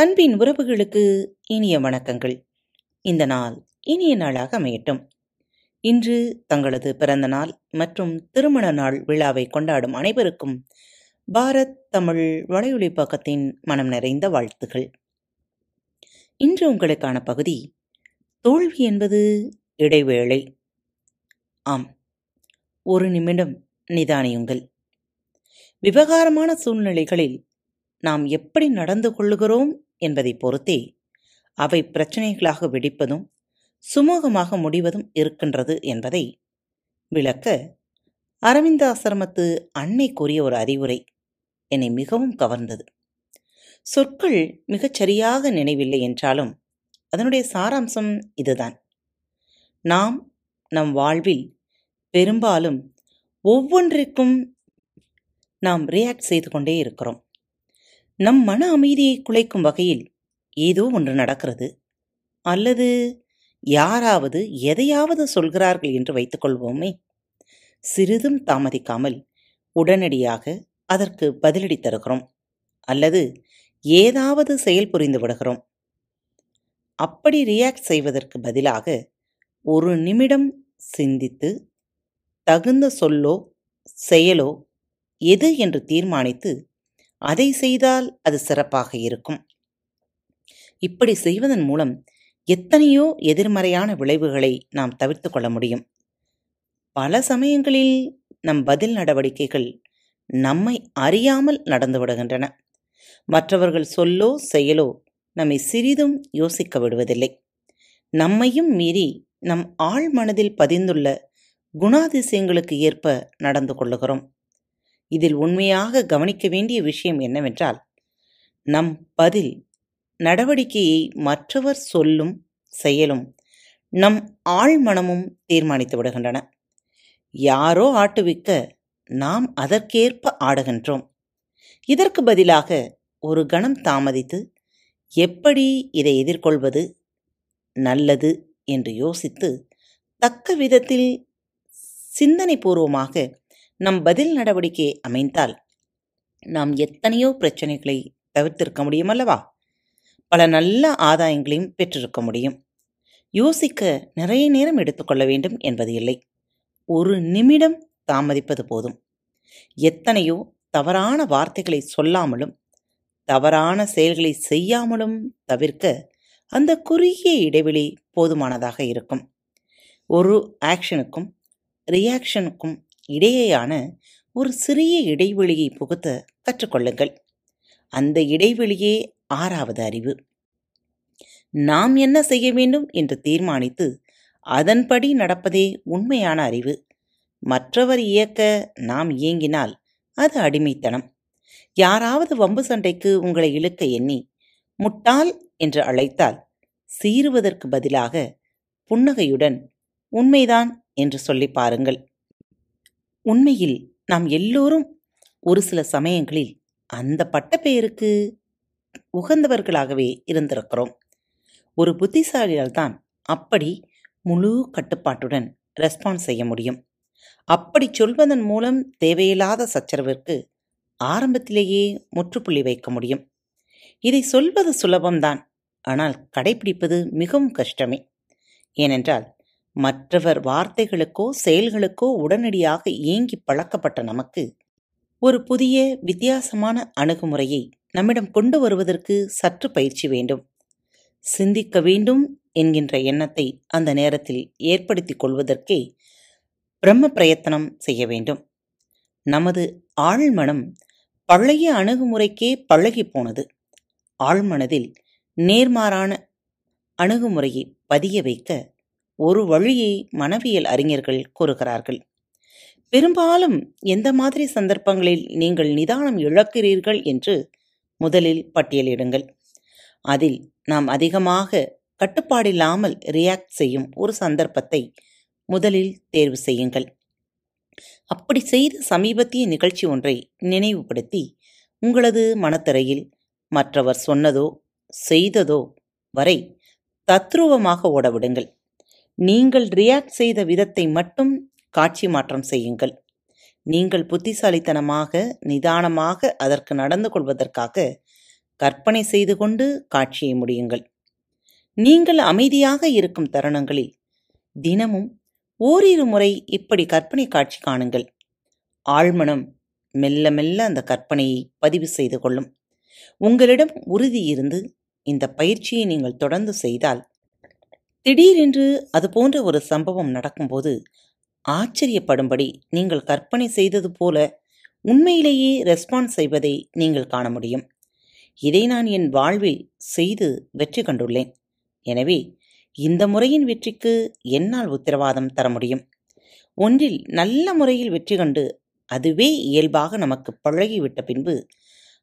அன்பின் உறவுகளுக்கு இனிய வணக்கங்கள். இந்த நாள் இனிய நாளாக அமையட்டும். இன்று தங்களது பிறந்த நாள் மற்றும் திருமண நாள் விழாவை கொண்டாடும் அனைவருக்கும் பாரத் தமிழ் வலையொலி பக்கத்தின் மனம் நிறைந்த வாழ்த்துகள். இன்று உங்களுக்கான பகுதி தோல்வி என்பது இடைவேளை. ஆம் ஒரு நிமிடம் நிதானியுங்கள். விவகாரமான சூழ்நிலைகளில் நாம் எப்படி நடந்து கொள்ளுகிறோம் என்பதை பொறுத்தே அவை பிரச்சனைகளாக வெடிப்பதும் சுமூகமாக முடிவதும் இருக்கின்றது என்பதை விளக்க அரவிந்த ஆசிரமத்து அன்னை கூறிய ஒரு அறிவுரை என்னை மிகவும் கவர்ந்தது. சொற்கள் மிகச் சரியாக நினைவில்லை என்றாலும் அதனுடைய சாராம்சம் இதுதான். நாம் நம் வாழ்வில் பெரும்பாலும் ஒவ்வொன்றிற்கும் நாம் ரியாக்ட் செய்து கொண்டே இருக்கிறோம். நம் மன அமைதியை குலைக்கும் வகையில் ஏதோ ஒன்று நடக்கிறது. அல்லது யாராவது எதையாவது சொல்கிறார்கள் என்று வைத்துக்கொள்வோமே சிறிதும் தாமதிக்காமல் உடனடியாக அதற்கு பதிலடி தருகிறோம். அல்லது ஏதாவது செயல் புரிந்து விடுகிறோம். அப்படி ரியாக்ட் செய்வதற்கு பதிலாக ஒரு நிமிடம் சிந்தித்து தகுந்த சொல்லோ செயலோ எது என்று தீர்மானித்து அதை செய்தால் அது சிறப்பாக இருக்கும். இப்படி செய்வதன் மூலம் எத்தனையோ எதிர்மறையான விளைவுகளை நாம் தவிர்த்து கொள்ள முடியும். பல சமயங்களில் நம் பதில் நடவடிக்கைகள் நம்மை அறியாமல் நடந்து விடுகின்றன. மற்றவர்கள் சொல்லோ செயலோ நம்மை சிறிதும் யோசிக்க விடுவதில்லை. நம்மையும் மீறி நம் ஆழ் மனதில் பதிந்துள்ள குணாதிசயங்களுக்கு ஏற்ப நடந்து கொள்ளுகிறோம். இதில் உண்மையாக கவனிக்க வேண்டிய விஷயம் என்னவென்றால் நம் பதில் நடவடிக்கையை மற்றவர் சொல்லும் செயலும் நம் ஆழ்மனமும் தீர்மானித்து விடுகின்றன. யாரோ ஆட்டுவிக்க நாம் அதற்கேற்ப ஆடுகின்றோம். இதற்கு பதிலாக ஒரு கணம் தாமதித்து எப்படி இதை எதிர்கொள்வது நல்லது என்று யோசித்து தக்க விதத்தில் சிந்தனை பூர்வமாக நம் பதில் நடவடிக்கை அமைந்தால் நாம் எத்தனையோ பிரச்சனைகளை தவிர்த்திருக்க முடியும் அல்லவா? பல நல்ல ஆதாயங்களையும் பெற்றிருக்க முடியும். யோசிக்க நிறைய நேரம் எடுத்துக்கொள்ள வேண்டும் என்பது இல்லை. ஒரு நிமிடம் தாமதிப்பது போதும். எத்தனையோ தவறான வார்த்தைகளை சொல்லாமலும் தவறான செயல்களை செய்யாமலும் தவிர்க்க அந்த குறுகிய இடைவெளி போதுமானதாக இருக்கும். ஒரு ஆக்ஷனுக்கும் ரியாக்ஷனுக்கும் இடையேயான ஒரு சிறிய இடைவெளியை புகுத்த கற்றுக்கொள்ளுங்கள் அந்த இடைவெளியே ஆறாவது அறிவு. நாம் என்ன செய்ய வேண்டும் என்று தீர்மானித்து அதன்படி நடப்பதே உண்மையான அறிவு. மற்றவர் இயக்க நாம் இயங்கினால் அது அடிமைத்தனம். யாராவது வம்பு சண்டைக்கு உங்களை இழுக்க எண்ணி முட்டாள் என்று அழைத்தால் சீறுவதற்கு பதிலாக புன்னகையுடன் உண்மைதான் என்று சொல்லி பாருங்கள். உண்மையில் நாம் எல்லோரும் ஒரு சில சமயங்களில் அந்த பட்டப்பெயருக்கு உகந்தவர்களாகவே இருந்திருக்கிறோம். ஒரு புத்திசாலியால் தான் அப்படி முழு கட்டுப்பாட்டுடன் ரெஸ்பான்ஸ் செய்ய முடியும். அப்படி சொல்வதன் மூலம் தேவையில்லாத சச்சரவிற்கு ஆரம்பத்திலேயே முற்றுப்புள்ளி வைக்க முடியும். இதை சொல்வது சுலபம்தான் ஆனால் கடைபிடிப்பது மிகவும் கஷ்டமே. ஏனென்றால் மற்றவர் வார்த்தைகளுக்கோ செயல்களுக்கோ உடனடியாக ஏங்கி பழக்கப்பட்ட நமக்கு ஒரு புதிய வித்தியாசமான அணுகுமுறையை நம்மிடம் கொண்டு வருவதற்கு சற்று பயிற்சி வேண்டும். சிந்திக்க வேண்டும் என்கின்ற எண்ணத்தை அந்த நேரத்தில் ஏற்படுத்திக் கொள்வதற்கே பிரம்ம பிரயத்தனம் செய்ய வேண்டும். நமது ஆழ்மனம் பழைய அணுகுமுறைக்கே பழகி போனது. ஆழ்மனதில் நேர்மாறான அணுகுமுறையை பதிய வைக்க ஒரு வழியை மனவியல் அறிஞர்கள் கூறுகிறார்கள். பெரும்பாலும் எந்த மாதிரி சந்தர்ப்பங்களில் நீங்கள் நிதானம் இழக்கிறீர்கள்? என்று முதலில் பட்டியலிடுங்கள். அதில் நாம் அதிகமாக கட்டுப்பாடில்லாமல் ரியாக்ட் செய்யும் ஒரு சந்தர்ப்பத்தை முதலில் தேர்வு செய்யுங்கள். அப்படி செய்த சமீபத்திய நிகழ்ச்சி ஒன்றை நினைவுபடுத்தி உங்களது மனத்திரையில் மற்றவர் சொன்னதோ செய்ததோ வரை தத்ரூபமாக ஓடவிடுங்கள். நீங்கள் ரியாக்ட் செய்த விதத்தை மட்டும் காட்சி மாற்றம் செய்யுங்கள். நீங்கள் புத்திசாலித்தனமாக நிதானமாக அதற்கு நடந்து கொள்வதற்காக கற்பனை செய்து கொண்டு காட்சியை முடியுங்கள். நீங்கள் அமைதியாக இருக்கும் தருணங்களில் தினமும் ஓரிரு முறை இப்படி கற்பனை காட்சி காணுங்கள். ஆழ்மனம் மெல்ல மெல்ல அந்த கற்பனையை பதிவு செய்து கொள்ளும். உங்களிடம் உறுதி இருந்து இந்த பயிற்சியை நீங்கள் தொடர்ந்து செய்தால் திடீரென்று அது போன்ற ஒரு சம்பவம் நடக்கும்போது ஆச்சரியப்படும்படி நீங்கள் கற்பனை செய்தது போல உண்மையிலேயே ரெஸ்பான்ஸ் செய்வதை நீங்கள் காண முடியும். இதை நான் என் வாழ்வில் செய்து வெற்றி கண்டுள்ளேன். எனவே இந்த முறையின் வெற்றிக்கு என்னால் உத்தரவாதம் தர முடியும். ஒன்றில் நல்ல முறையில் வெற்றி கண்டு அதுவே இயல்பாக நமக்கு பழகிவிட்ட பின்பு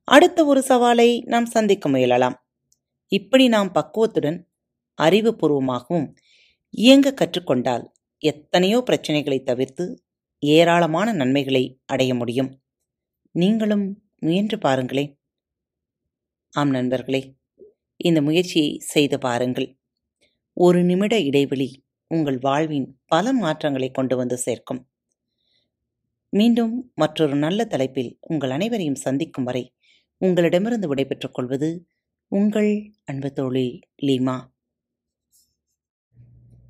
அடுத்த ஒரு சவாலை நாம் சந்திக்க முயலலாம். இப்படி நாம் பக்குவத்துடன் அறிவுபூர்வமாகவும் இயங்க கற்றுக்கொண்டால் எத்தனையோ பிரச்சனைகளை தவிர்த்து ஏராளமான நன்மைகளை அடைய முடியும். நீங்களும் முயன்று பாருங்களேன் ஆம் நண்பர்களே இந்த முயற்சியை செய்து பாருங்கள். ஒரு நிமிட இடைவெளி உங்கள் வாழ்வின் பல மாற்றங்களை கொண்டு வந்து சேர்க்கும். மீண்டும் மற்றொரு நல்ல தலைப்பில் உங்கள் அனைவரையும் சந்திக்கும் வரை உங்களிடமிருந்து விடைபெற்றுக் கொள்வது உங்கள் அன்பு தோழி லீமா.